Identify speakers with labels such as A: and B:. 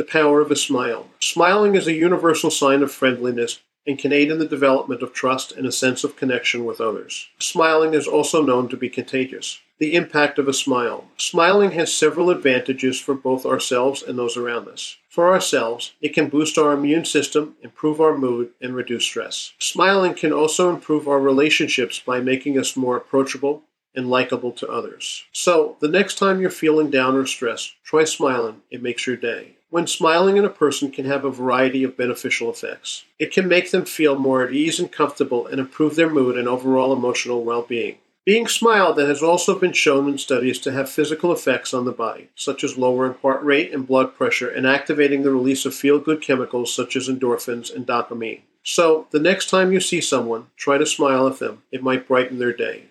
A: The power of a smile. Smiling is a universal sign of friendliness and can aid in the development of trust and a sense of connection with others. Smiling is also known to be contagious. The impact of a smile. Smiling has several advantages for both ourselves and those around us. For ourselves, it can boost our immune system, improve our mood, and reduce stress. Smiling can also improve our relationships by making us more approachable and likable to others. So, the next time you're feeling down or stressed, try smiling. It makes your day. When smiling in a person can have a variety of beneficial effects. It can make them feel more at ease and comfortable and improve their mood and overall emotional well being. Being smiled at has also been shown in studies to have physical effects on the body, such as lowering heart rate and blood pressure and activating the release of feel good chemicals such as endorphins and dopamine. So, the next time you see someone, try to smile at them. It might brighten their day.